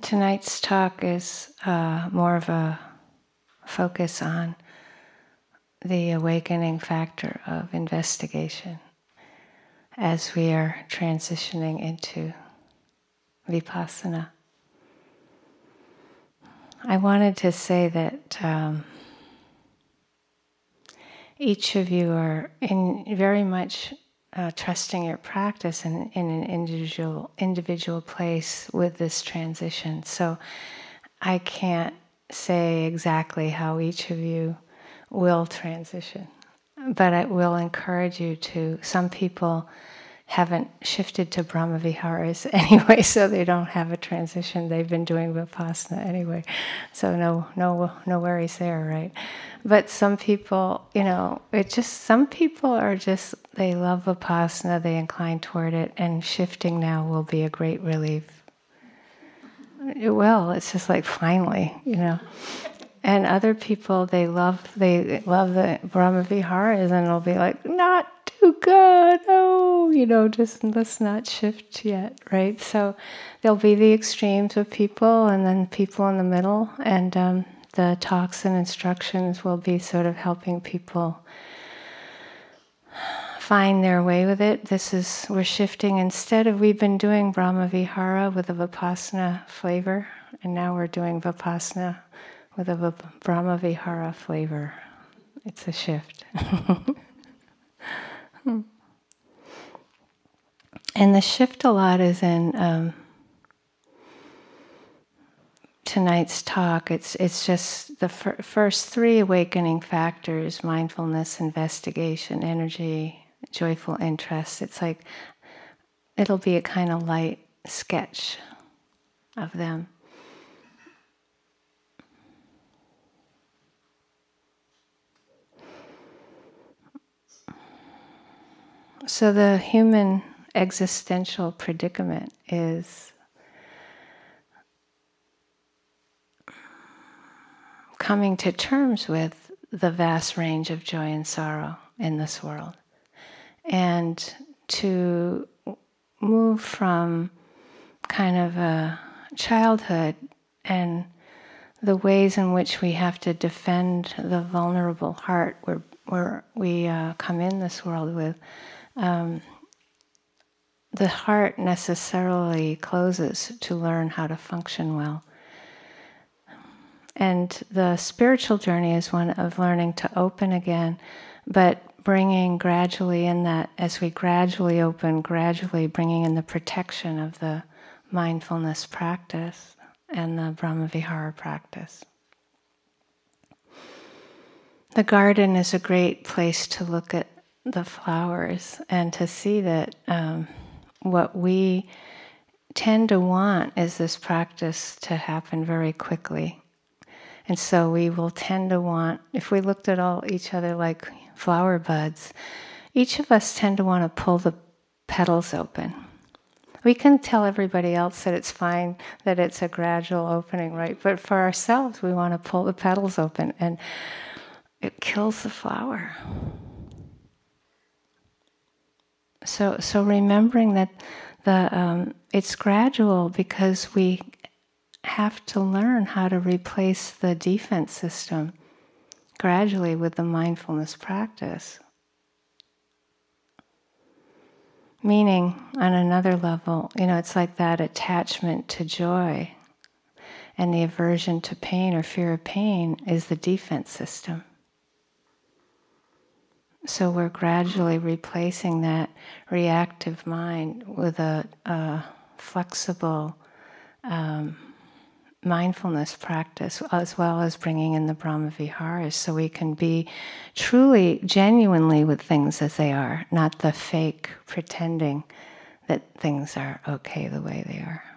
Tonight's talk is uh, more of a focus on the awakening factor of investigation as we are transitioning into vipassana. I wanted to say that um, each of you are in very much uh, trusting your practice in, in an individual individual place with this transition. So I can't say exactly how each of you will transition, but I will encourage you to. Some people haven't shifted to Brahma Viharas anyway, so they don't have a transition. They've been doing Vipassana anyway, so no, no, no worries there, right? But some people, you know, it just some people are just they love Vipassana, they incline toward it, and shifting now will be a great relief. It will. It's just like finally, you know. And other people, they love they love the Brahma Viharas, and it'll be like not oh God, oh, you know, just let's not shift yet, right? So there'll be the extremes of people and then people in the middle, and um, the talks and instructions will be sort of helping people find their way with it. This is, we're shifting instead of, we've been doing Brahma Vihara with a Vipassana flavor, and now we're doing Vipassana with a Brahma Vihara flavor. It's a shift. Hmm. And the shift a lot is in um, tonight's talk. It's it's just the fir- first three awakening factors: mindfulness, investigation, energy, joyful interest. It's like it'll be a kind of light sketch of them. So the human existential predicament is coming to terms with the vast range of joy and sorrow in this world. And to move from kind of a childhood and the ways in which we have to defend the vulnerable heart where, where we uh, come in this world with um, the heart necessarily closes to learn how to function well. And the spiritual journey is one of learning to open again, but bringing gradually in that, as we gradually open, gradually bringing in the protection of the mindfulness practice and the Brahmavihara practice. The garden is a great place to look at the flowers and to see that um, what we tend to want is this practice to happen very quickly. And so we will tend to want, if we looked at all each other like flower buds, each of us tend to want to pull the petals open. We can tell everybody else that it's fine, that it's a gradual opening, right? But for ourselves, we want to pull the petals open, and it kills the flower so so remembering that the um, it's gradual because we have to learn how to replace the defense system gradually with the mindfulness practice. Meaning, on another level, you know, it's like that attachment to joy and the aversion to pain or fear of pain is the defense system. So we're gradually replacing that reactive mind with a, a flexible um, mindfulness practice, as well as bringing in the Brahma Viharas, so we can be truly, genuinely with things as they are, not the fake pretending that things are okay the way they are.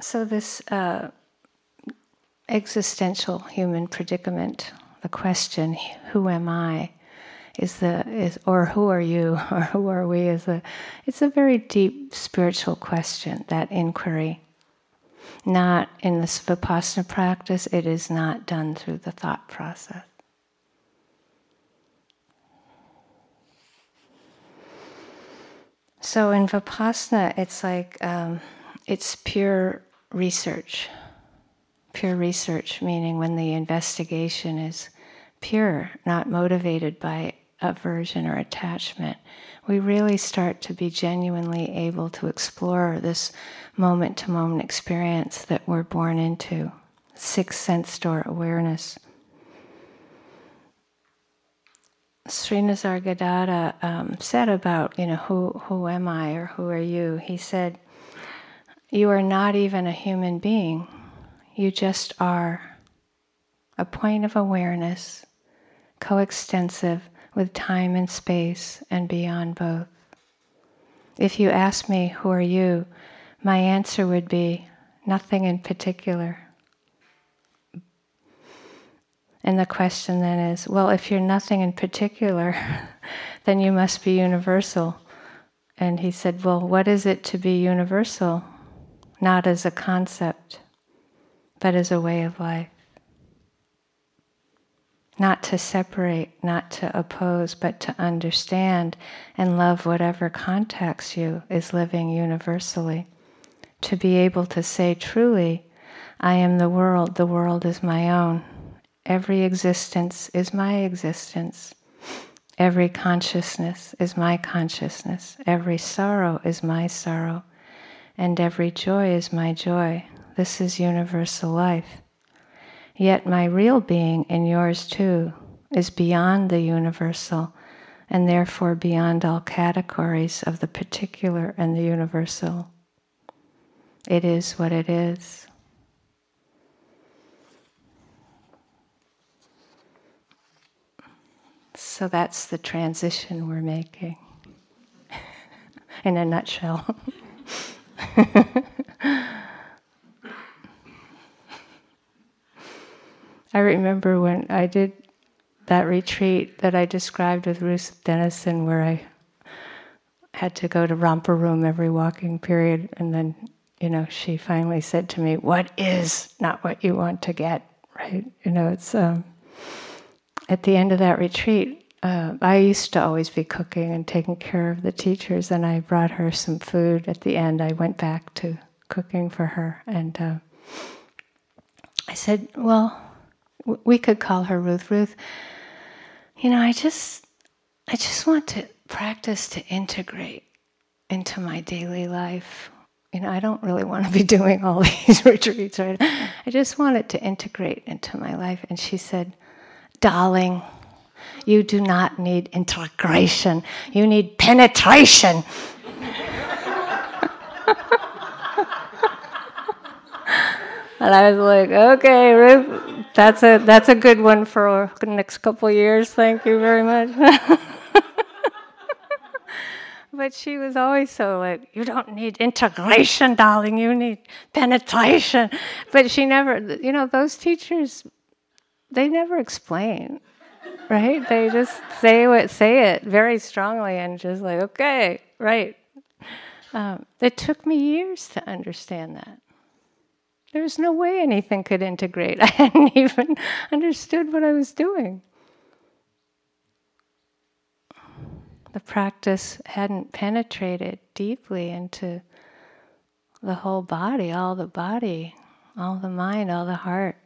So, this uh, existential human predicament, the question, who am I, is the is or who are you? or who are we? is a it's a very deep spiritual question that inquiry. Not in this vipassana practice it is not done through the thought process. So in vipassana it's like um, it's pure research pure research meaning when the investigation is pure not motivated by aversion or attachment, we really start to be genuinely able to explore this moment to moment experience that we're born into, sixth sense door awareness. Sri Nisargadatta um, said about, you know, who, who am I or who are you? He said, You are not even a human being, you just are a point of awareness, coextensive with time and space and beyond both. If you ask me, Who are you? my answer would be nothing in particular. And the question then is well, if you're nothing in particular, then you must be universal. And he said, Well, what is it to be universal? Not as a concept, but as a way of life not to separate, not to oppose, but to understand and love whatever contacts you is living universally. To be able to say truly, I am the world, the world is my own. Every existence is my existence. Every consciousness is my consciousness. Every sorrow is my sorrow. And every joy is my joy. This is universal life. Yet my real being and yours too is beyond the universal and therefore beyond all categories of the particular and the universal. It is what it is. So that's the transition we're making in a nutshell. I remember when I did that retreat that I described with Ruth Denison, where I had to go to romper room every walking period, and then, you know, she finally said to me, "What is not what you want to get?" Right? You know, it's um, at the end of that retreat. Uh, I used to always be cooking and taking care of the teachers, and I brought her some food. At the end, I went back to cooking for her, and uh, I said, "Well." we could call her Ruth. Ruth, you know, I just, I just want to practice to integrate into my daily life. You know, I don't really want to be doing all these retreats, right? I just want it to integrate into my life. And she said, Darling, you do not need integration, you need penetration. and I was like, okay, Ruth, that's a that's a good one for the next couple years. Thank you very much. but she was always so like, you don't need integration, darling. You need penetration. But she never, you know, those teachers, they never explain, right? They just say what say it very strongly and just like, okay, right. Um, it took me years to understand that. There's no way anything could integrate. I hadn't even understood what I was doing. The practice hadn't penetrated deeply into the whole body, all the body, all the mind, all the heart.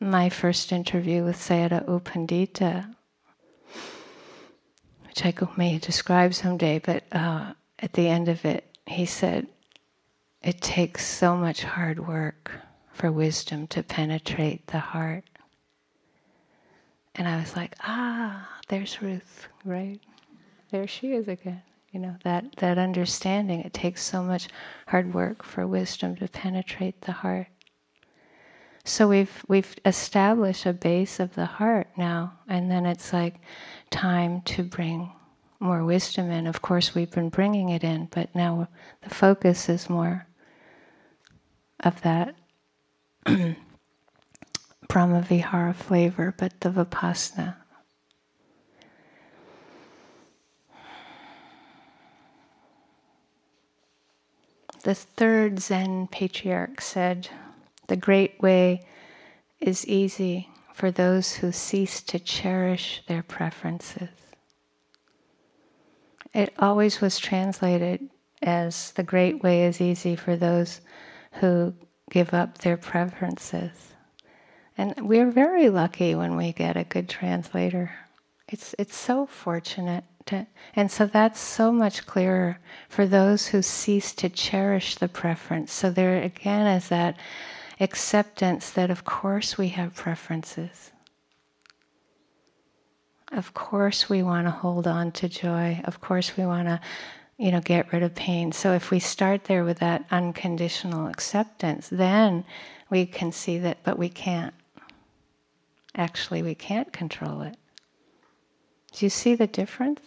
My first interview with Sayadaw U Pandita, which I may describe someday, but uh, at the end of it, he said, it takes so much hard work for wisdom to penetrate the heart. And I was like, ah, there's Ruth, right? There she is again. You know, that, that understanding, it takes so much hard work for wisdom to penetrate the heart. So we've we've established a base of the heart now, and then it's like time to bring more wisdom in. Of course, we've been bringing it in, but now the focus is more of that Brahmavihara flavor, but the Vipassana. The third Zen patriarch said, The great way is easy for those who cease to cherish their preferences. It always was translated as the great way is easy for those who give up their preferences. And we're very lucky when we get a good translator. It's, it's so fortunate. To, and so that's so much clearer for those who cease to cherish the preference. So there again is that acceptance that, of course, we have preferences. Of course, we want to hold on to joy. Of course, we want to, you know, get rid of pain. So if we start there with that unconditional acceptance, then we can see that, but we can't. Actually, we can't control it. Do you see the difference?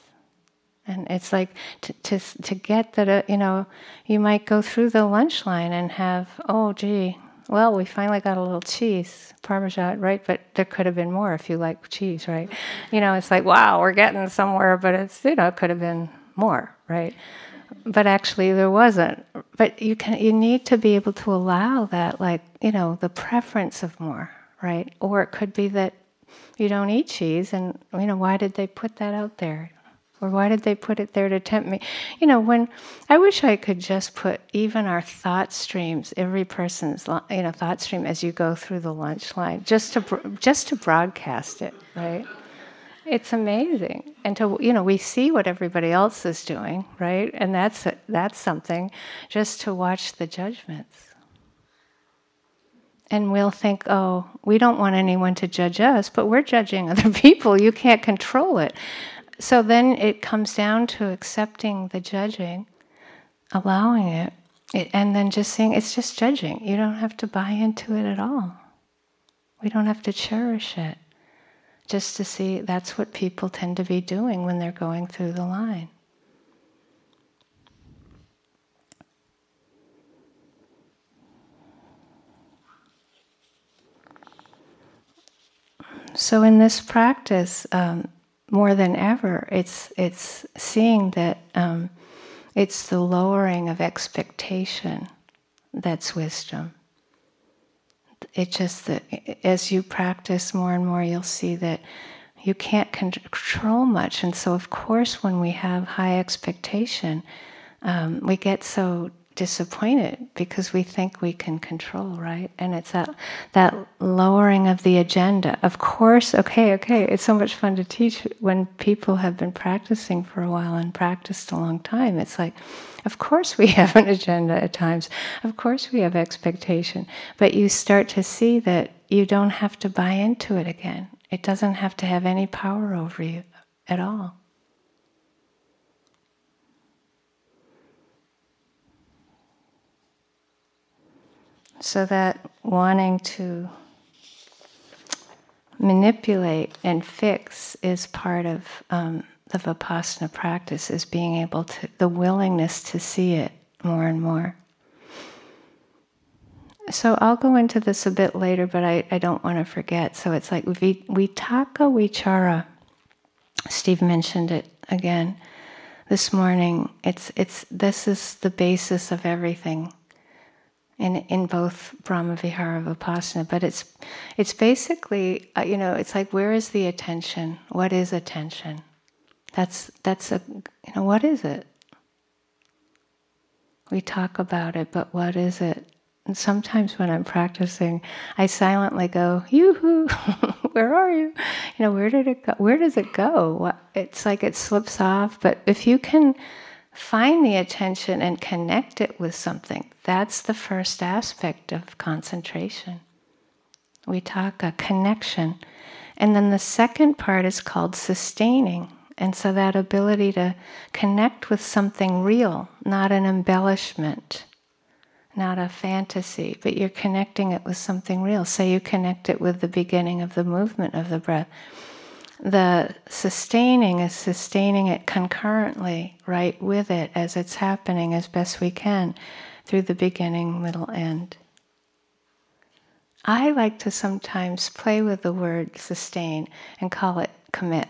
And it's like to, to, to get that, uh, you know, you might go through the lunch line and have, oh, gee, well, we finally got a little cheese, Parmesan, right? But there could have been more if you like cheese, right? You know, it's like, wow, we're getting somewhere, but it's, you know, it could have been more, right? But actually, there wasn't. But you can, you need to be able to allow that, like, you know, the preference of more, right? Or it could be that you don't eat cheese, and, you know, why did they put that out there? Or why did they put it there to tempt me? You know, when I wish I could just put even our thought streams, every person's you know thought stream as you go through the lunch line, just to just to broadcast it, right? It's amazing, and to you know we see what everybody else is doing, right? And that's that's something, just to watch the judgments. And we'll think, oh, we don't want anyone to judge us, but we're judging other people. You can't control it. So then it comes down to accepting the judging, allowing it, and then just saying it's just judging. You don't have to buy into it at all. We don't have to cherish it. Just to see that's what people tend to be doing when they're going through the line. So, in this practice, um, more than ever, it's it's seeing that um, it's the lowering of expectation that's wisdom. It just that as you practice more and more, you'll see that you can't control much, and so of course, when we have high expectation, um, we get so disappointed because we think we can control, right? And it's that that lowering of the agenda. Of course, okay, okay, it's so much fun to teach when people have been practicing for a while and practiced a long time. It's like, of course we have an agenda at times. Of course we have expectation, but you start to see that you don't have to buy into it again. It doesn't have to have any power over you at all. So that wanting to manipulate and fix is part of um, the Vipassana practice, is being able to, the willingness to see it more and more. So I'll go into this a bit later, but I, I don't want to forget. So it's like vitaka vichara. Steve mentioned it again this morning. It's it's this is the basis of everything in, in both Brahma Vihara Vipassana, but it's it's basically uh, you know it's like where is the attention? What is attention? That's that's a you know what is it? We talk about it, but what is it? And sometimes when I'm practicing, I silently go, "Yoo-hoo, where are you? You know, where did it go? Where does it go? It's like it slips off. But if you can find the attention and connect it with something. That's the first aspect of concentration. We talk a connection. And then the second part is called sustaining. And so that ability to connect with something real, not an embellishment, not a fantasy, but you're connecting it with something real. Say you connect it with the beginning of the movement of the breath the sustaining is sustaining it concurrently, right with it as it's happening as best we can through the beginning, middle, end. I like to sometimes play with the word sustain and call it commit.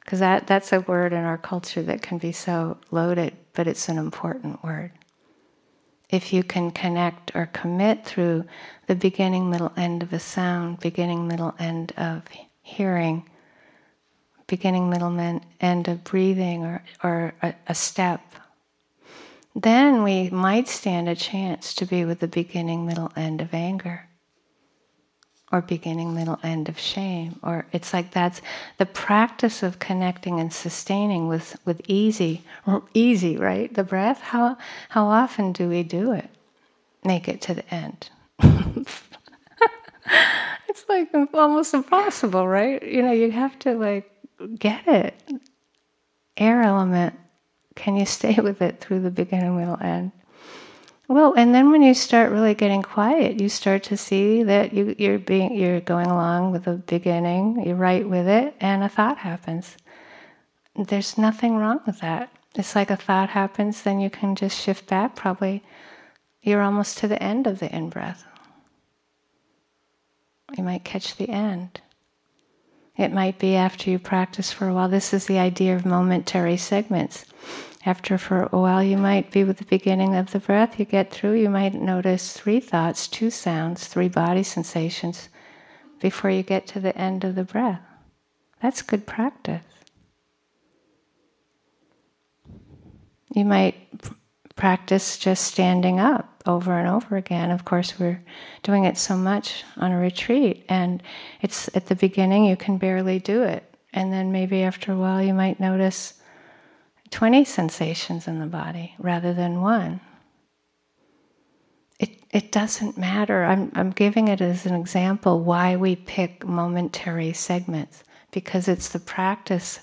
Because that, that's a word in our culture that can be so loaded, but it's an important word. If you can connect or commit through the beginning, middle, end of a sound, beginning, middle, end of hearing, beginning, middle, end of breathing, or, or a, a step, then we might stand a chance to be with the beginning, middle, end of anger or beginning, middle, end of shame. Or it's like that's the practice of connecting and sustaining with, with easy, easy, right? The breath. How how often do we do it? Make it to the end. it's like almost impossible, right? You know, you have to like get it. Air element. Can you stay with it through the beginning, middle, end? Well, and then when you start really getting quiet, you start to see that you, you're being you're going along with the beginning, you're right with it, and a thought happens. There's nothing wrong with that. It's like a thought happens, then you can just shift back. Probably you're almost to the end of the in breath. You might catch the end. It might be after you practice for a while. This is the idea of momentary segments after for a while you might be with the beginning of the breath, you get through, you might notice three thoughts, two sounds, three body sensations before you get to the end of the breath. That's good practice. You might practice just standing up over and over again. Of course, we're doing it so much on a retreat, and it's at the beginning you can barely do it. And then maybe after a while you might notice 20 sensations in the body rather than one. It, it doesn't matter. I'm, I'm giving it as an example why we pick momentary segments, because it's the practice,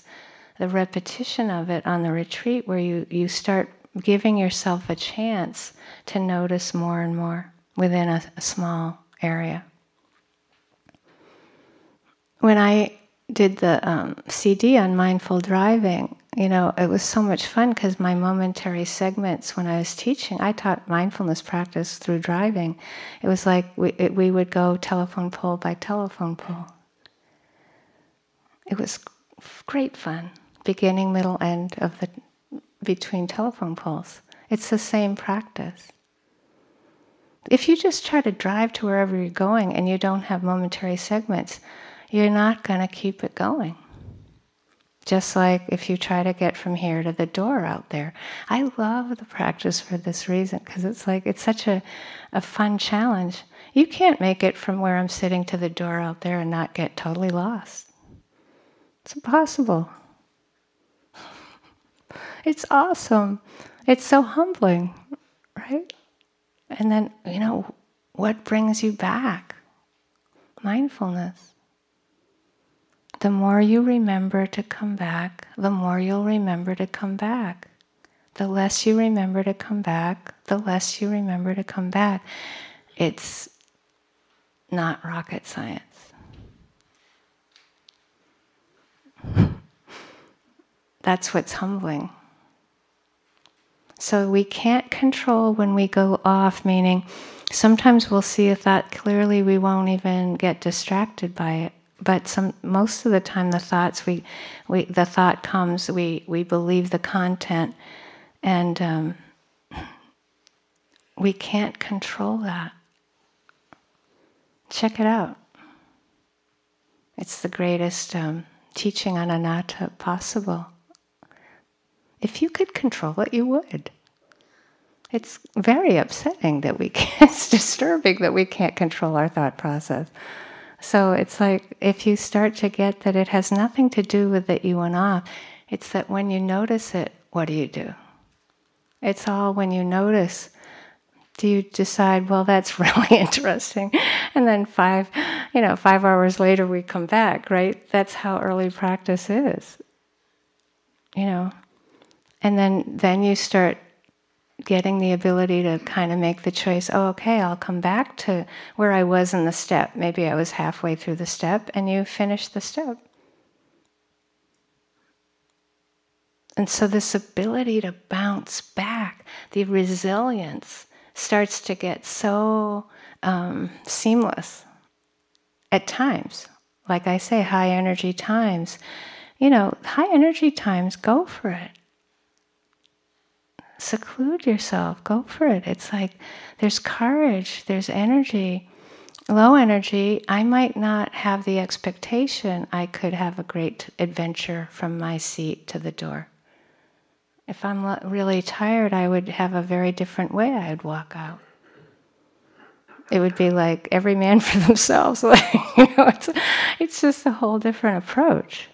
the repetition of it on the retreat where you, you start giving yourself a chance to notice more and more within a, a small area. When I did the um, CD on mindful driving, you know, it was so much fun because my momentary segments when I was teaching, I taught mindfulness practice through driving. It was like we, it, we would go telephone pole by telephone pole. It was great fun, beginning, middle, end of the between telephone poles. It's the same practice. If you just try to drive to wherever you're going and you don't have momentary segments, you're not going to keep it going. Just like if you try to get from here to the door out there. I love the practice for this reason because it's like it's such a, a fun challenge. You can't make it from where I'm sitting to the door out there and not get totally lost. It's impossible. It's awesome. It's so humbling, right? And then, you know, what brings you back? Mindfulness. The more you remember to come back, the more you'll remember to come back. The less you remember to come back, the less you remember to come back. It's not rocket science. That's what's humbling. So we can't control when we go off, meaning sometimes we'll see a thought clearly, we won't even get distracted by it. But some most of the time the thoughts we, we the thought comes we we believe the content and um, we can't control that. Check it out. It's the greatest um, teaching on anatta possible if you could control it you would it's very upsetting that we can't it's disturbing that we can't control our thought process so it's like if you start to get that it has nothing to do with that you went off, it's that when you notice it, what do you do? It's all when you notice. Do you decide, well, that's really interesting, and then five, you know, five hours later we come back, right? That's how early practice is, you know, and then then you start getting the ability to kind of make the choice oh, okay, I'll come back to where I was in the step. Maybe I was halfway through the step and you finish the step. And so, this ability to bounce back, the resilience starts to get so um, seamless at times. Like I say, high energy times. You know, high energy times, go for it. Seclude yourself, go for it. It's like there's courage, there's energy. Low energy, I might not have the expectation I could have a great adventure from my seat to the door. If I'm really tired, I would have a very different way I would walk out. It would be like every man for themselves. You know, it's, it's just a whole different approach.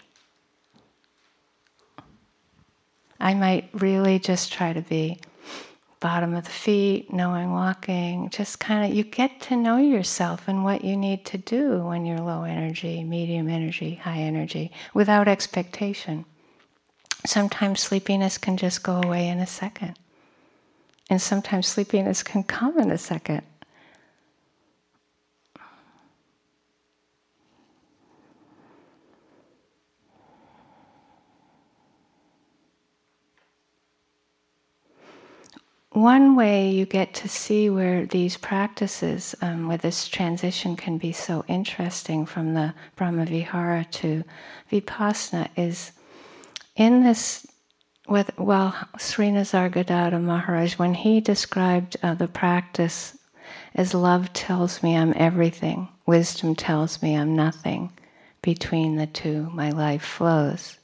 I might really just try to be bottom of the feet, knowing walking, just kind of, you get to know yourself and what you need to do when you're low energy, medium energy, high energy, without expectation. Sometimes sleepiness can just go away in a second. And sometimes sleepiness can come in a second. One way you get to see where these practices, um, where this transition can be so interesting from the Brahmavihara to Vipassana, is in this. With, well, Sri Nisargadatta Maharaj, when he described uh, the practice as love tells me I'm everything, wisdom tells me I'm nothing, between the two my life flows.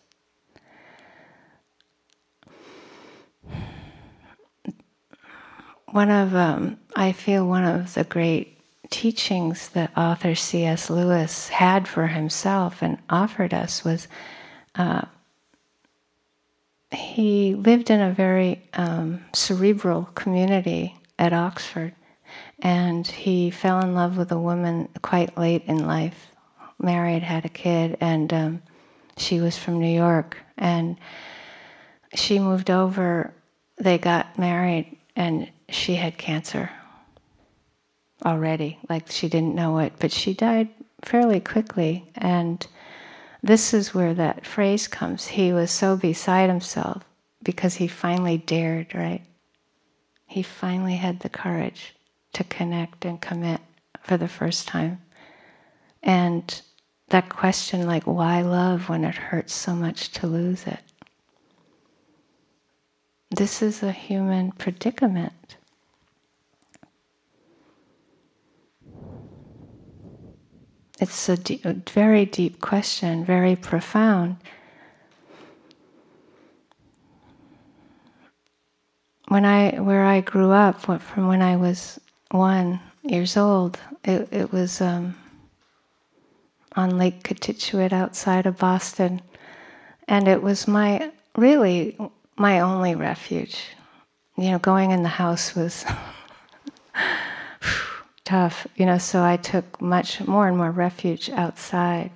One of um, I feel one of the great teachings that author C.S. Lewis had for himself and offered us was uh, he lived in a very um, cerebral community at Oxford, and he fell in love with a woman quite late in life, married, had a kid, and um, she was from New York, and she moved over. They got married, and she had cancer already. Like she didn't know it, but she died fairly quickly. And this is where that phrase comes. He was so beside himself because he finally dared, right? He finally had the courage to connect and commit for the first time. And that question, like, why love when it hurts so much to lose it? This is a human predicament. It's a, very deep question, very profound. When I, where I grew up, from when I was one years old, it, it was um, on Lake Cochituate outside of Boston, and it was my really my only refuge. You know, going in the house was tough, you know, so I took much more and more refuge outside.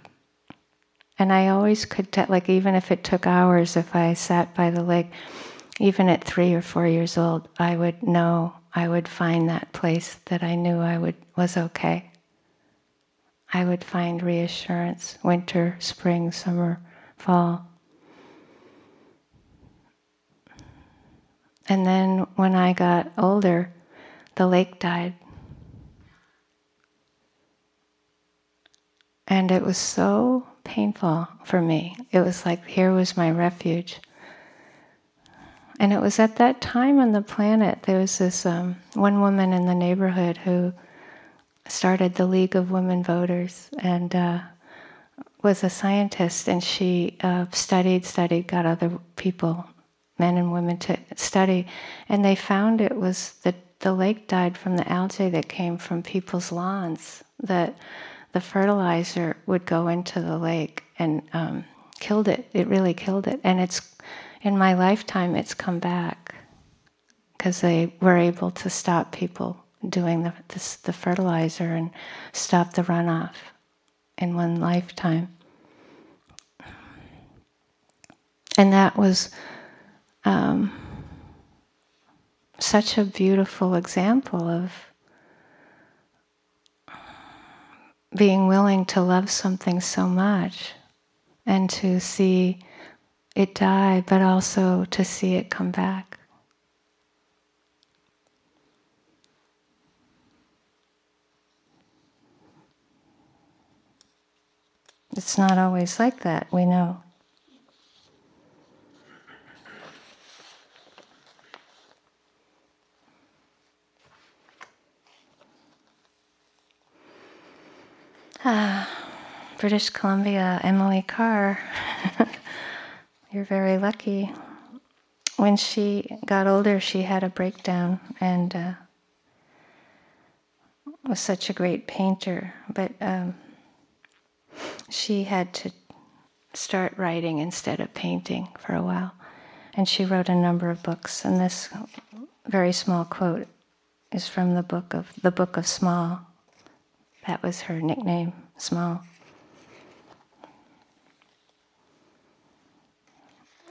And I always could, t- like, even if it took hours, if I sat by the lake, even at three or four years old, I would know, I would find that place that I knew I would, was okay. I would find reassurance, winter, spring, summer, fall. And then when I got older, the lake died. And it was so painful for me. It was like here was my refuge. And it was at that time on the planet, there was this um, one woman in the neighborhood who started the League of Women Voters and uh, was a scientist. And she uh, studied, studied, got other people men and women to study, and they found it was that the lake died from the algae that came from people's lawns. That the fertilizer would go into the lake and um, killed it. It really killed it, and it's in my lifetime it's come back because they were able to stop people doing the, the fertilizer and stop the runoff in one lifetime. And that was um, such a beautiful example of being willing to love something so much and to see it die, but also to see it come back. It's not always like that, we know. British Columbia, Emily Carr. You're very lucky. When she got older, she had a breakdown and uh, was such a great painter, but um, she had to start writing instead of painting for a while. And she wrote a number of books, and this very small quote is from the book of the Book of Small that was her nickname, Small.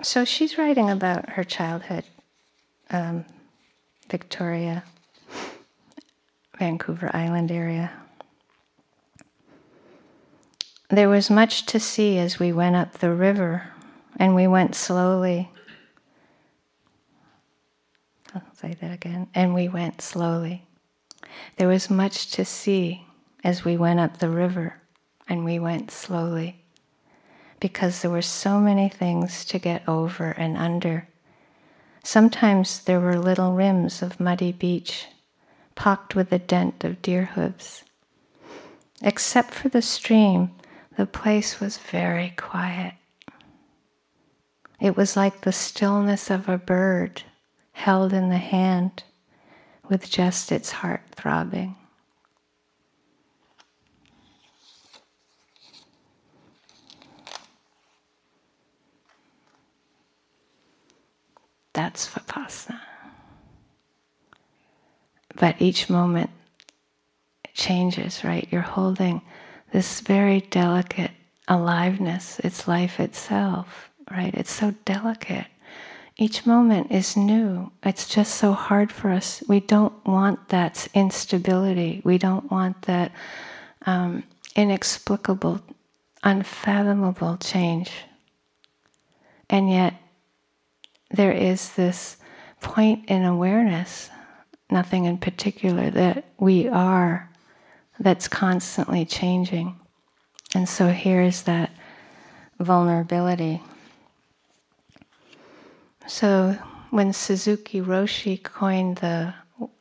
So she's writing about her childhood, um, Victoria, Vancouver Island area. There was much to see as we went up the river, and we went slowly. I'll say that again. And we went slowly. There was much to see as we went up the river, and we went slowly because there were so many things to get over and under. Sometimes there were little rims of muddy beach, pocked with the dent of deer hooves. Except for the stream, the place was very quiet. It was like the stillness of a bird held in the hand with just its heart throbbing. That's vipassana. But each moment changes, right? You're holding this very delicate aliveness. It's life itself, right? It's so delicate. Each moment is new. It's just so hard for us. We don't want that instability. We don't want that um, inexplicable, unfathomable change. And yet, there is this point in awareness, nothing in particular, that we are that's constantly changing. And so here is that vulnerability. So when Suzuki Roshi coined the,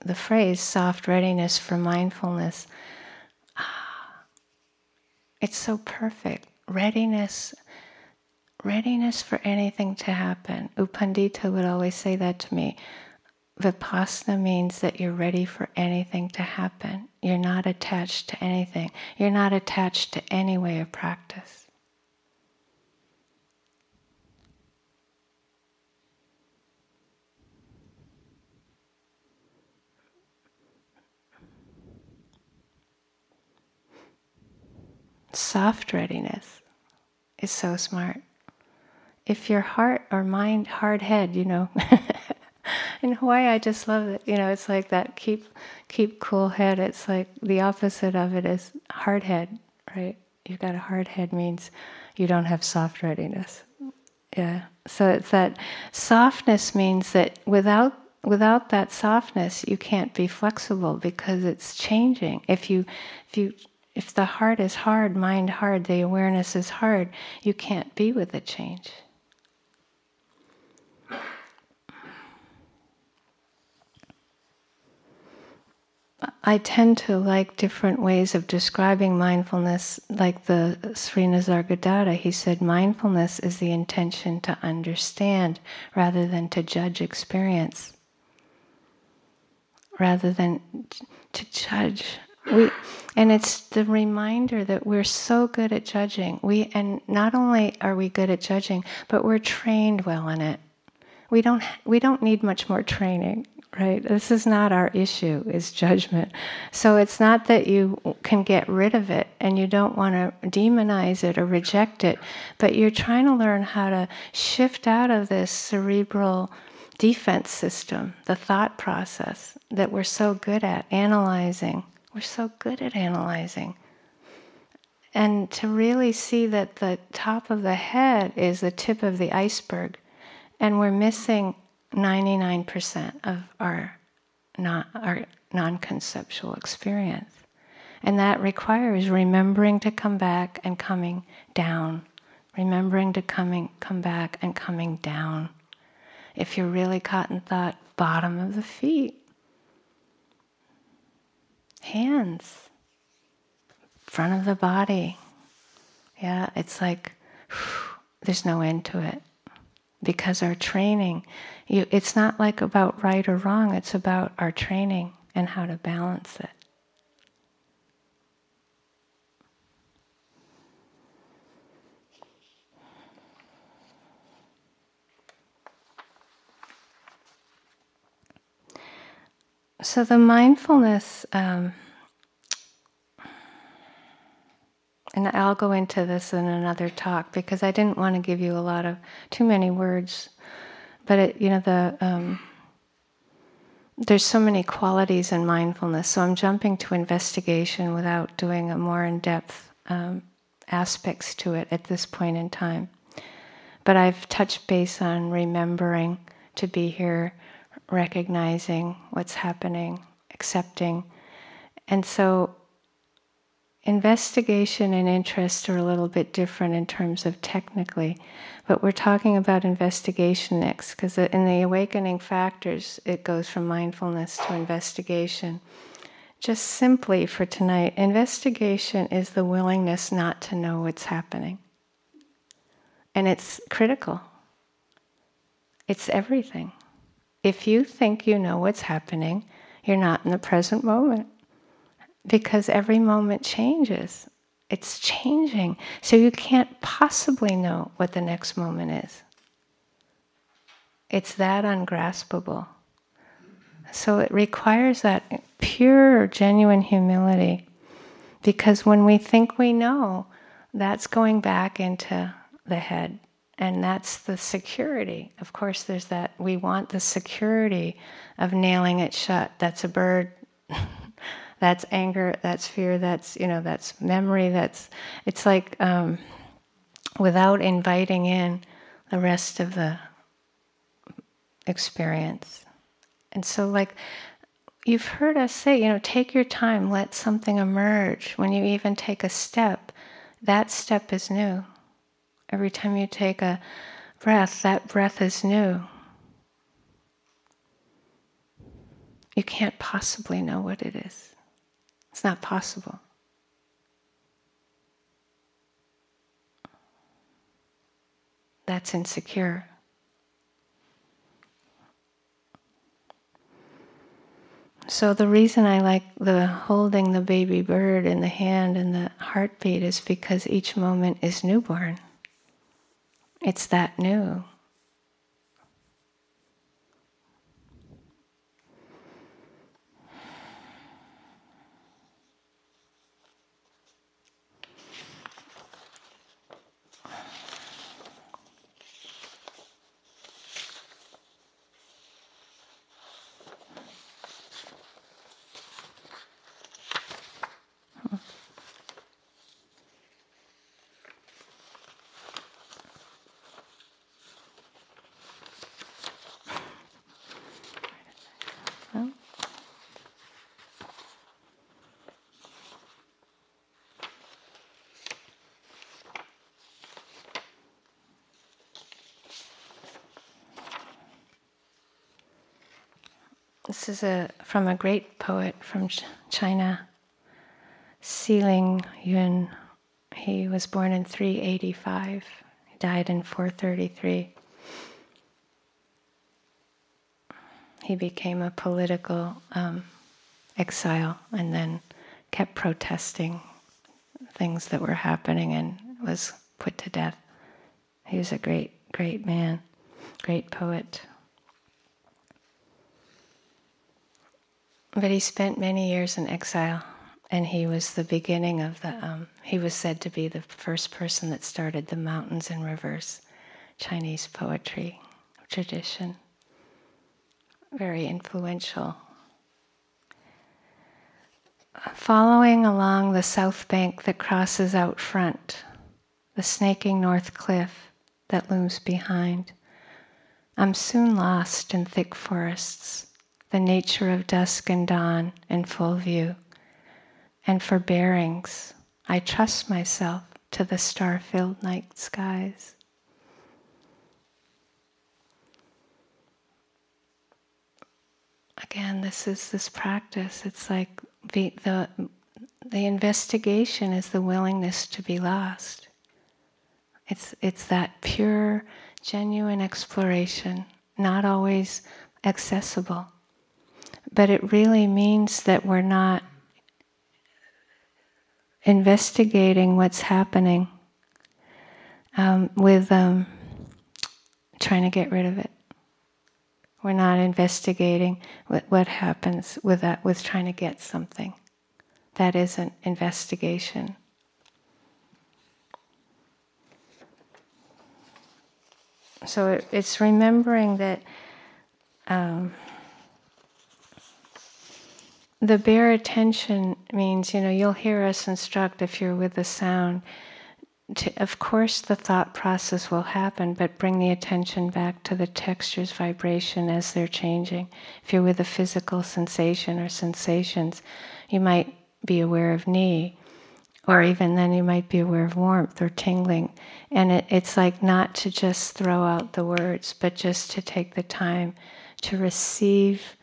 the phrase soft readiness for mindfulness, ah, it's so perfect. Readiness readiness for anything to happen. U Pandita would always say that to me. Vipassana means that you're ready for anything to happen. You're not attached to anything. You're not attached to any way of practice. Soft readiness is so smart if your heart or mind, hard head, you know. in Hawaii, I just love it. You know, it's like that keep keep cool head. It's like the opposite of it is hard head, right? You've got a hard head means you don't have soft readiness. Yeah. So it's that softness means that without without that softness, you can't be flexible because it's changing. If you if you if the heart is hard, mind hard, the awareness is hard, you can't be with the change. I tend to like different ways of describing mindfulness, like the Sri Nisargadatta. He said mindfulness is the intention to understand rather than to judge experience. Rather than to judge. We, and it's the reminder that we're so good at judging. We and not only are we good at judging, but we're trained well in it. We don't we don't need much more training right? This is not our issue, is judgment. So it's not that you can get rid of it and you don't want to demonize it or reject it, but you're trying to learn how to shift out of this cerebral defense system, the thought process that we're so good at analyzing. We're so good at analyzing. And to really see that the top of the head is the tip of the iceberg, and we're missing 99% of our non, our non-conceptual experience. And that requires remembering to come back and coming down. Remembering to coming come back and coming down. If you're really caught in thought, bottom of the feet. Hands. Front of the body. Yeah, it's like whew, there's no end to it. Because our training, you, it's not like about right or wrong, it's about our training and how to balance it. So the mindfulness, um, and I'll go into this in another talk because I didn't want to give you a lot of too many words, but it, you know the um, there's so many qualities in mindfulness. So I'm jumping to investigation without doing a more in-depth um, aspects to it at this point in time. But I've touched base on remembering to be here recognizing what's happening, accepting. And so investigation and interest are a little bit different in terms of technically, but we're talking about investigation next because in the awakening factors, it goes from mindfulness to investigation. Just simply for tonight, investigation is the willingness not to know what's happening. And it's critical, it's everything. If you think you know what's happening, you're not in the present moment because every moment changes. It's changing. So you can't possibly know what the next moment is. It's that ungraspable. So it requires that pure, genuine humility because when we think we know, that's going back into the head. And that's the security. Of course, there's that, we want the security of nailing it shut. That's a bird. that's anger, that's fear, that's, you know, that's memory, that's, it's like um, without inviting in the rest of the experience. And so, like, you've heard us say, you know, take your time, let something emerge. When you even take a step, that step is new. Every time you take a breath, that breath is new. You can't possibly know what it is. It's not possible. That's insecure. So the reason I like the holding the baby bird in the hand and the heartbeat is because each moment is newborn. It's that new. This is a, from a great poet from China, Xie Lingyun. He was born in 385, he died in 433. He became a political um, exile and then kept protesting things that were happening and was put to death. He was a great, great man, great poet. But he spent many years in exile, and he was the beginning of the, um, he was said to be the first person that started the mountains and rivers Chinese poetry tradition. Very influential. Following along the south bank that crosses out front, the snaking north cliff that looms behind, I'm soon lost in thick forests the nature of dusk and dawn in full view, and for bearings. I trust myself to the star filled night skies. Again, this is this practice. It's like the, the, the investigation is the willingness to be lost. It's, it's that pure, genuine exploration, not always accessible. But it really means that we're not investigating what's happening um, with um, trying to get rid of it. We're not investigating what, happens with that, with trying to get something. That isn't investigation. So it, it's remembering that um, the bare attention means, you know, you'll hear us instruct if you're with the sound. To, of course, the thought process will happen, but bring the attention back to the textures, vibration as they're changing. If you're with a physical sensation or sensations, you might be aware of knee, or even then you might be aware of warmth or tingling. And it, it's like not to just throw out the words, but just to take the time to receive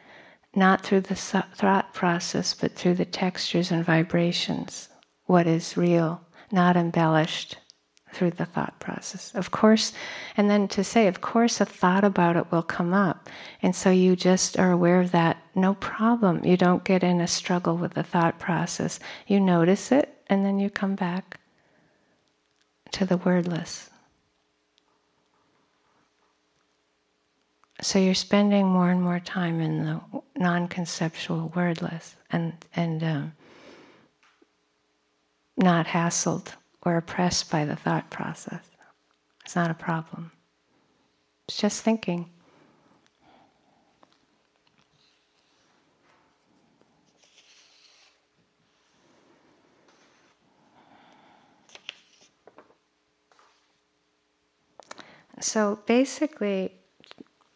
not through the thought process, but through the textures and vibrations, what is real, not embellished through the thought process. Of course, and then to say, of course, a thought about it will come up. And so you just are aware of that, no problem. You don't get in a struggle with the thought process. You notice it, and then you come back to the wordless. So you're spending more and more time in the non-conceptual, wordless, and and um, not hassled or oppressed by the thought process. It's not a problem. It's just thinking. So basically,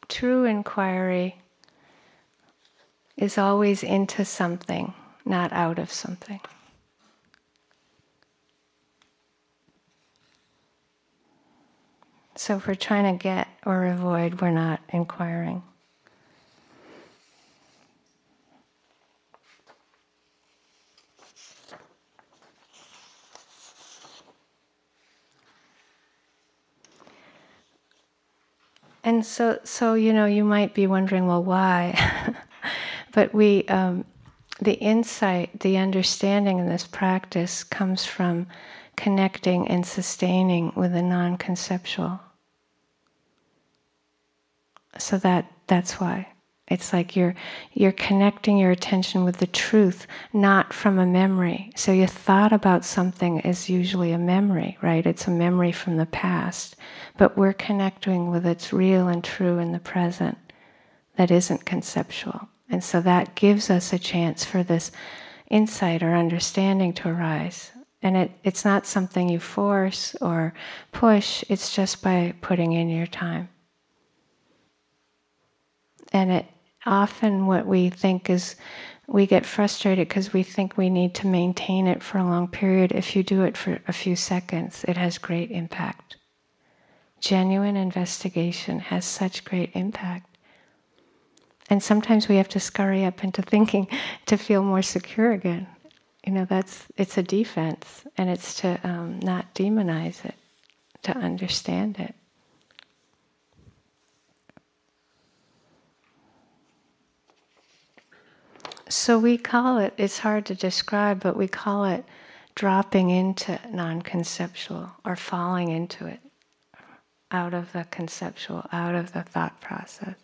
true inquiry is always into something, not out of something. So if we're trying to get or avoid, we're not inquiring. And so, so you know, you might be wondering, well, why? but we, um, the insight, the understanding in this practice comes from connecting and sustaining with the non-conceptual. So that that's why. It's like you're you're connecting your attention with the truth, not from a memory. So your thought about something is usually a memory, right? It's a memory from the past. But we're connecting with its real and true in the present that isn't conceptual. And so that gives us a chance for this insight or understanding to arise. And it, it's not something you force or push, it's just by putting in your time. And it often what we think is we get frustrated because we think we need to maintain it for a long period. If you do it for a few seconds, it has great impact. Genuine investigation has such great impact. And sometimes we have to scurry up into thinking to feel more secure again. You know, that's it's a defense, and it's to um, not demonize it, to understand it. So we call it, it's hard to describe, but we call it dropping into non conceptual or falling into it, out of the conceptual, out of the thought process.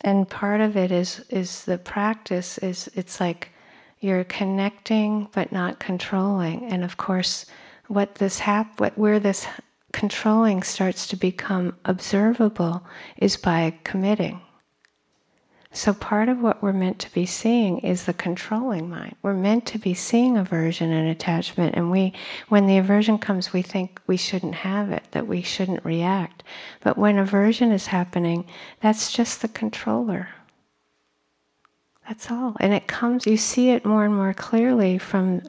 And part of it is, is the practice is it's like you're connecting but not controlling. And of course, what this hap- what where this controlling starts to become observable is by committing. So, part of what we're meant to be seeing is the controlling mind. We're meant to be seeing aversion and attachment, and we, when the aversion comes, we think we shouldn't have it, that we shouldn't react. But when aversion is happening, that's just the controller. That's all. And it comes, you see it more and more clearly from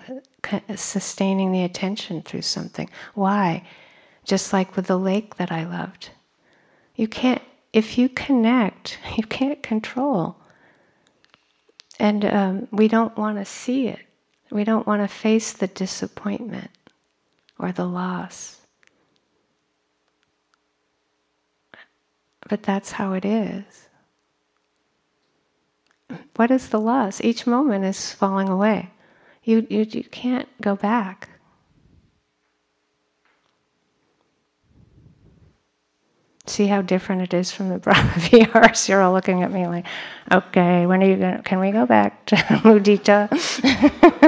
uh, sustaining the attention through something. Why? Just like with the lake that I loved. You can't, if you connect, you can't control. And um, we don't want to see it. We don't want to face the disappointment or the loss. But that's how it is what is the loss? Each moment is falling away. You, you, you can't go back. See how different it is from the Brahma Viharas? You're all looking at me like, okay, when are you going can we go back to Mudita?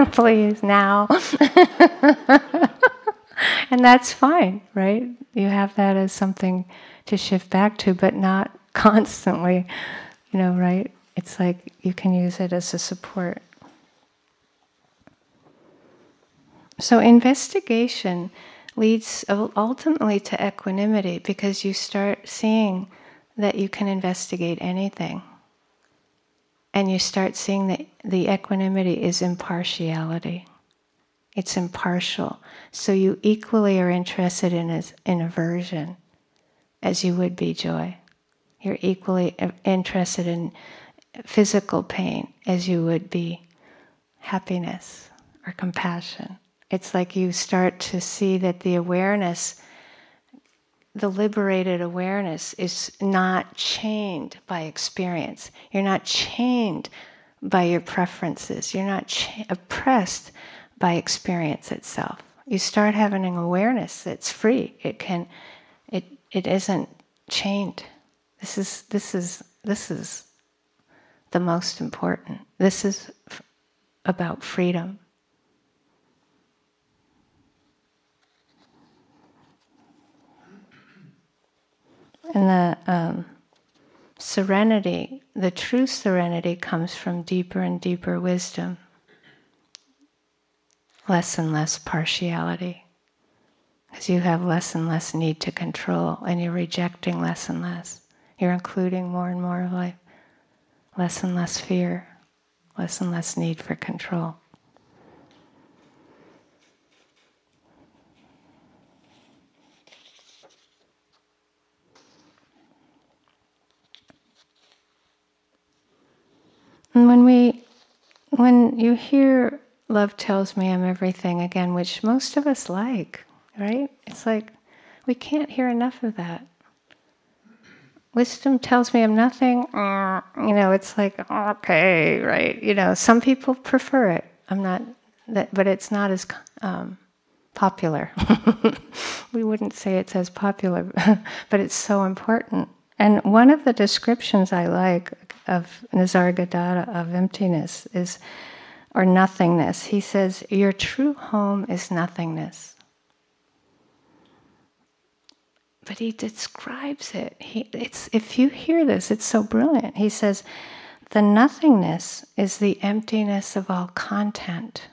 Please, now. and that's fine, right? You have that as something to shift back to, but not constantly, you know, right? It's like you can use it as a support. So, investigation leads ultimately to equanimity because you start seeing that you can investigate anything. And you start seeing that the equanimity is impartiality. It's impartial. So you equally are interested in, as, in aversion as you would be joy. You're equally interested in physical pain as you would be happiness or compassion. It's like you start to see that the awareness, the liberated awareness, is not chained by experience. You're not chained by your preferences. You're not cha- oppressed by experience itself. You start having an awareness that's free. It can, it, it isn't chained. This is, this is, this is the most important. This is f- about freedom. And the um, serenity, the true serenity, comes from deeper and deeper wisdom, less and less partiality. Because you have less and less need to control, and you're rejecting less and less. You're including more and more of life less and less fear, less and less need for control. And when we, when you hear love tells me I'm everything again, which most of us like, right? It's like we can't hear enough of that wisdom tells me I'm nothing, uh, you know, it's like, okay, right? You know, some people prefer it. I'm not, that, but it's not as um, popular. we wouldn't say it's as popular, but it's so important. And one of the descriptions I like of Nisargadatta of emptiness is, or nothingness. He says, Your true home is nothingness but he describes it. He, it's, if you hear this, it's so brilliant. He says, the nothingness is the emptiness of all content.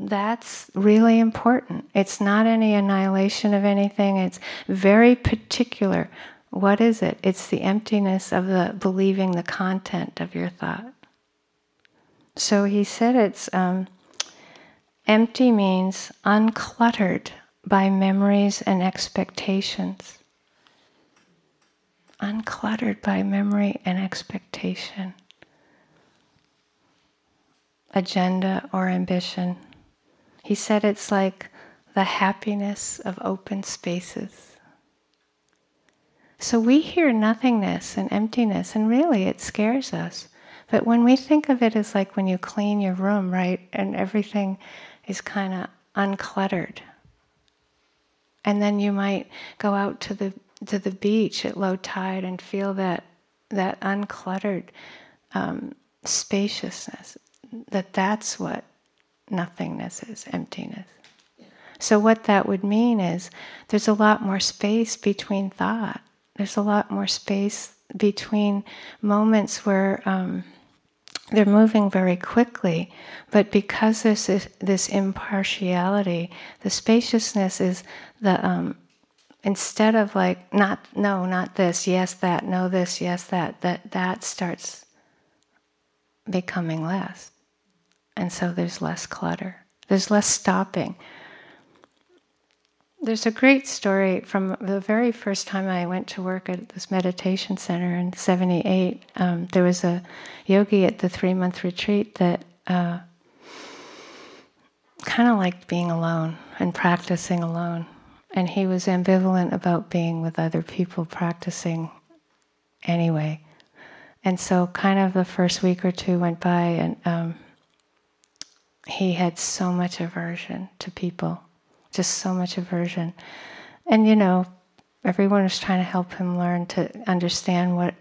That's really important. It's not any annihilation of anything, it's very particular. What is it? It's the emptiness of the believing the content of your thought. So he said it's um, empty means uncluttered by memories and expectations, uncluttered by memory and expectation, agenda or ambition. He said it's like the happiness of open spaces. So we hear nothingness and emptiness, and really it scares us. But when we think of it as like when you clean your room, right, and everything is kind of uncluttered, and then you might go out to the to the beach at low tide and feel that that uncluttered um, spaciousness. That that's what nothingness is, emptiness. So what that would mean is there's a lot more space between thought. There's a lot more space between moments where. Um, they're moving very quickly, but because there's this, this impartiality, the spaciousness is the um, instead of like not no not this yes that no this yes that that that starts becoming less. And so there's less clutter, there's less stopping. There's a great story from the very first time I went to work at this meditation center in 78. Um, there was a yogi at the three month retreat that uh, kind of liked being alone and practicing alone. And he was ambivalent about being with other people practicing anyway. And so, kind of the first week or two went by, and um, he had so much aversion to people, just so much aversion. And you know, everyone was trying to help him learn to understand what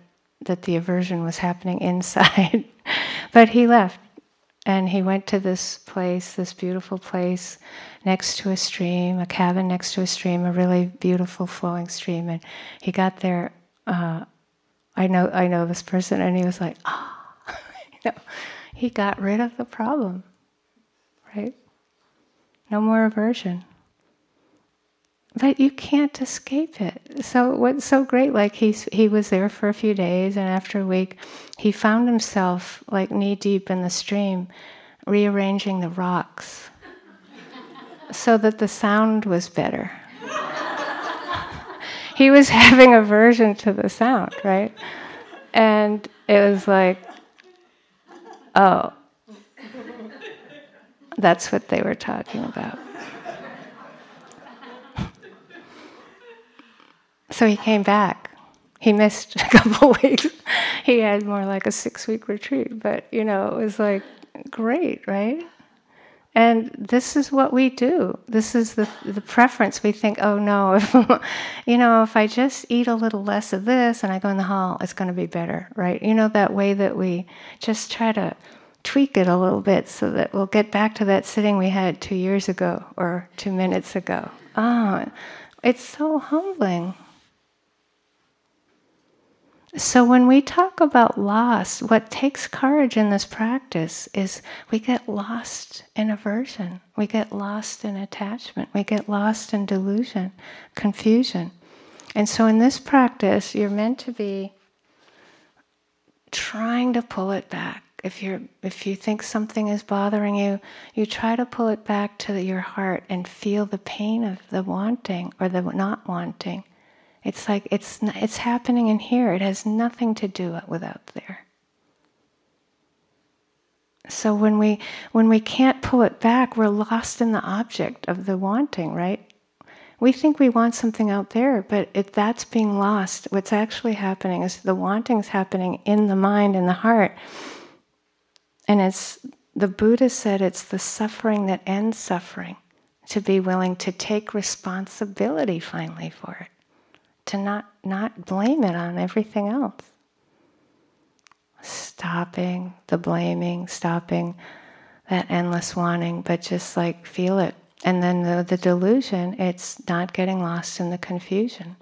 that the aversion was happening inside. but he left and he went to this place, this beautiful place next to a stream, a cabin next to a stream, a really beautiful flowing stream. And he got there. Uh, I know, I know this person, and he was like, ah, oh. you know, he got rid of the problem, right? No more aversion. But you can't escape it. So what's so great? Like he's he was there for a few days, and after a week, he found himself like knee deep in the stream, rearranging the rocks, so that the sound was better. he was having aversion to the sound, right? And it was like, oh, that's what they were talking about. So he came back. He missed a couple weeks. He had more like a six week retreat, but you know, it was like great, right? And this is what we do. This is the the preference. We think, oh no, you know, if I just eat a little less of this and I go in the hall, it's going to be better, right? You know that way that we just try to tweak it a little bit so that we'll get back to that sitting we had two years ago or two minutes ago. Ah, it's so humbling. So, when we talk about loss, what takes courage in this practice is we get lost in aversion, we get lost in attachment, we get lost in delusion, confusion. And so, in this practice, you're meant to be trying to pull it back. If you're if you think something is bothering you, you try to pull it back to your heart and feel the pain of the wanting or the not wanting it's like it's it's happening in here. It has nothing to do with out there. So when we when we can't pull it back, we're lost in the object of the wanting, right? We think we want something out there, but if that's being lost, what's actually happening is the wanting's happening in the mind and the heart. And it's the Buddha said it's the suffering that ends suffering, to be willing to take responsibility finally for it to not, not blame it on everything else. Stopping the blaming, stopping that endless wanting, but just like feel it. And then the, the delusion, it's not getting lost in the confusion.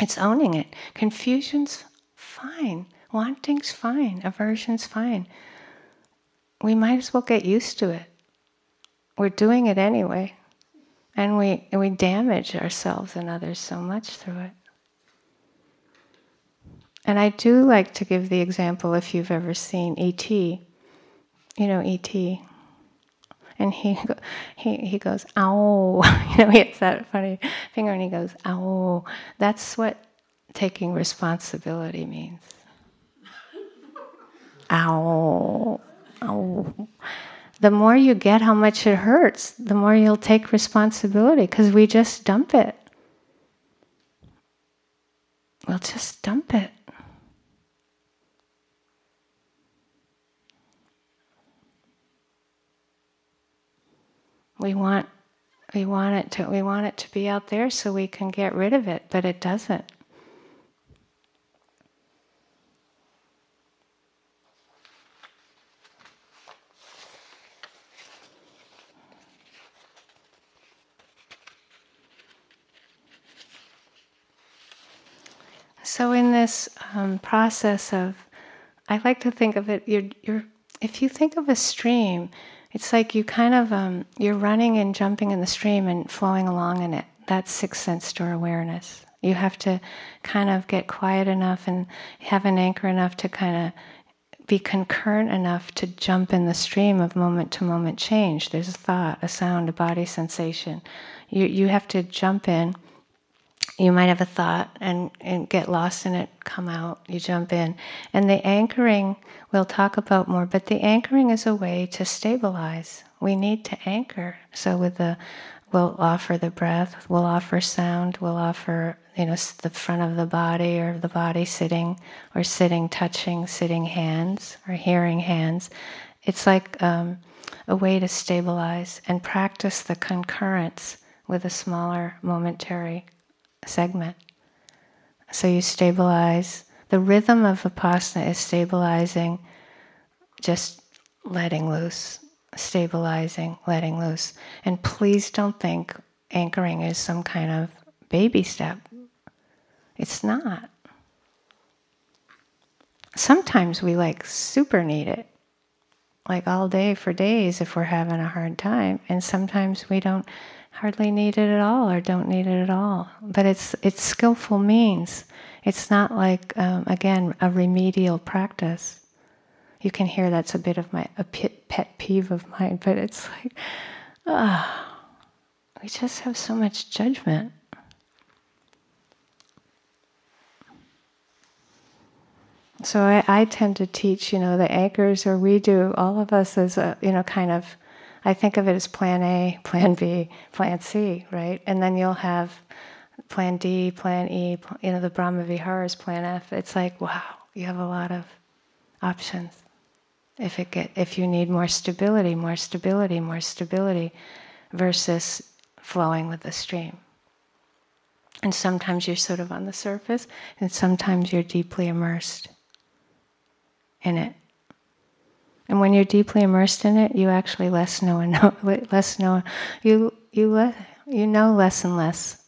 It's owning it. Confusion's fine. Wanting's fine. Aversion's fine. We might as well get used to it. We're doing it anyway. And we, we damage ourselves and others so much through it. And I do like to give the example if you've ever seen E.T., you know, E.T., and he he he goes ow you know he has that funny finger and he goes ow that's what taking responsibility means ow ow the more you get how much it hurts, the more you'll take responsibility because we just dump it. We'll just dump it. We want we want it to we want it to be out there so we can get rid of it, but it doesn't. So in this um, process of, I like to think of it. You're, you're, if you think of a stream, it's like you kind of um, you're running and jumping in the stream and flowing along in it. That's sixth sense door awareness. You have to kind of get quiet enough and have an anchor enough to kind of be concurrent enough to jump in the stream of moment to moment change. There's a thought, a sound, a body sensation. You, you have to jump in. You might have a thought and, and get lost in it, come out, you jump in. And the anchoring, we'll talk about more, but the anchoring is a way to stabilize. We need to anchor. So, with the we'll offer the breath, we'll offer sound, we'll offer you know the front of the body or the body sitting or sitting touching sitting hands or hearing hands. It's like um, a way to stabilize and practice the concurrence with a smaller momentary segment. So you stabilize. The rhythm of vipassana is stabilizing, just letting loose, stabilizing, letting loose. And please don't think anchoring is some kind of baby step. It's not. Sometimes we like super need it, like all day for days if we're having a hard time, and sometimes we don't hardly need it at all or don't need it at all. But it's it's skillful means. It's not like um, again a remedial practice you can hear that's a bit of my a pet, pet peeve of mine, but it's like, ah, we just have so much judgment. So I, I tend to teach, you know, the anchors, or we do, all of us as a, you know, kind of, I think of it as plan A, plan B, plan C, right? And then you'll have plan D, plan E, you know, the Brahma Viharas, plan F. It's like, wow, you have a lot of options. If it get, if you need more stability, more stability, more stability, versus flowing with the stream. And sometimes you're sort of on the surface, and sometimes you're deeply immersed in it. And when you're deeply immersed in it, you actually less know and know, less know you you le, you know less and less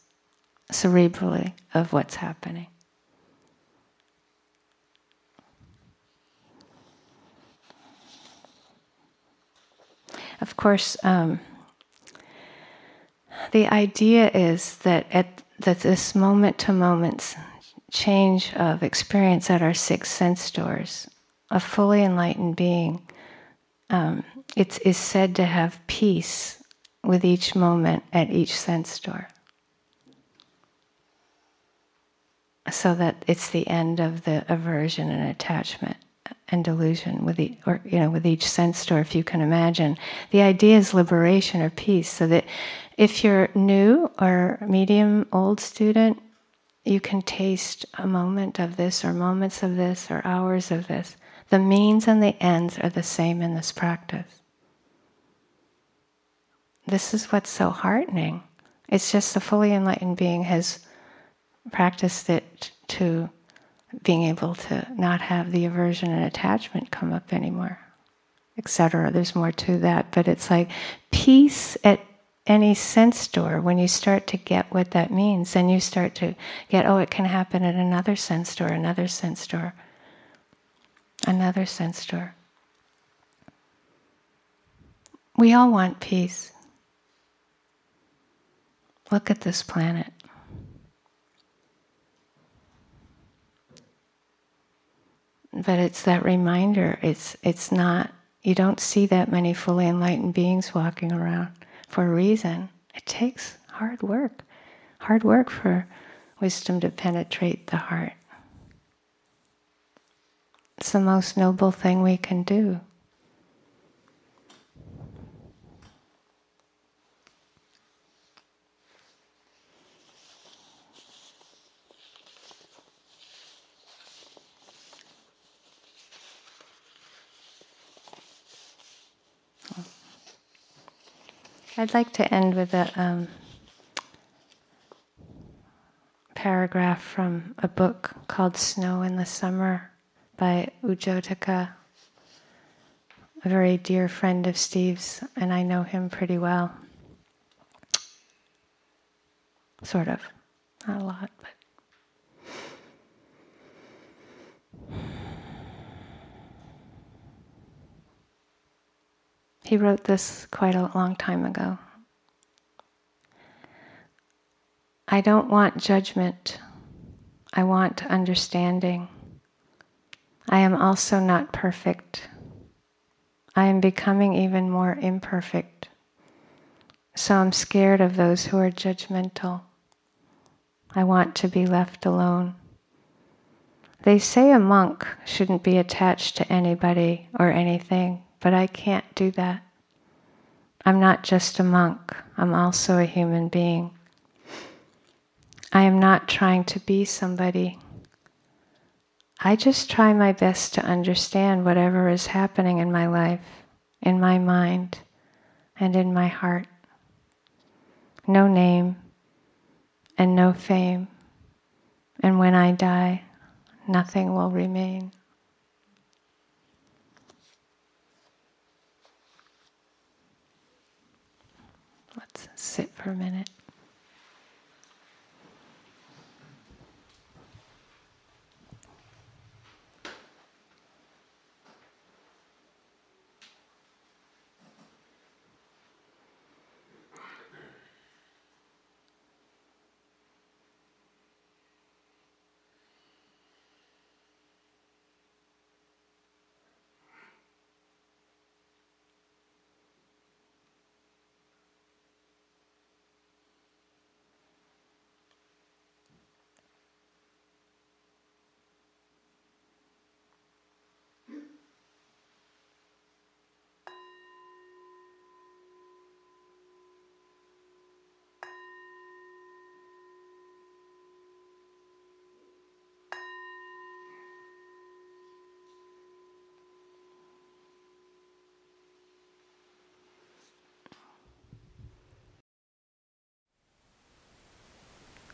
cerebrally of what's happening. Of course, um, the idea is that at that this moment to moment change of experience at our six sense doors, a fully enlightened being, um, it is said to have peace with each moment at each sense door. So that it's the end of the aversion and attachment and delusion with the, or you know with each sense door if you can imagine the idea is liberation or peace so that if you're new or medium old student you can taste a moment of this or moments of this or hours of this the means and the ends are the same in this practice. This is what's so heartening. It's just the fully enlightened being has practiced it to being able to not have the aversion and attachment come up anymore, etc. There's more to that, but it's like peace at any sense door, when you start to get what that means, then you start to get, oh, it can happen at another sense door, another sense door, another sense door. We all want peace. Look at this planet. but it's that reminder. It's it's not. You don't see that many fully enlightened beings walking around for a reason. It takes hard work, hard work for wisdom to penetrate the heart. It's the most noble thing we can do. I'd like to end with a um, paragraph from a book called Snow in the Summer by U Jotika, a very dear friend of Steve's, and I know him pretty well. Sort of. Not a lot, but. He wrote this quite a long time ago. I don't want judgment. I want understanding. I am also not perfect. I am becoming even more imperfect. So I'm scared of those who are judgmental. I want to be left alone. They say a monk shouldn't be attached to anybody or anything, but I can't do that. I'm not just a monk, I'm also a human being. I am not trying to be somebody. I just try my best to understand whatever is happening in my life, in my mind, and in my heart. No name and no fame. And when I die, nothing will remain. Let's sit for a minute.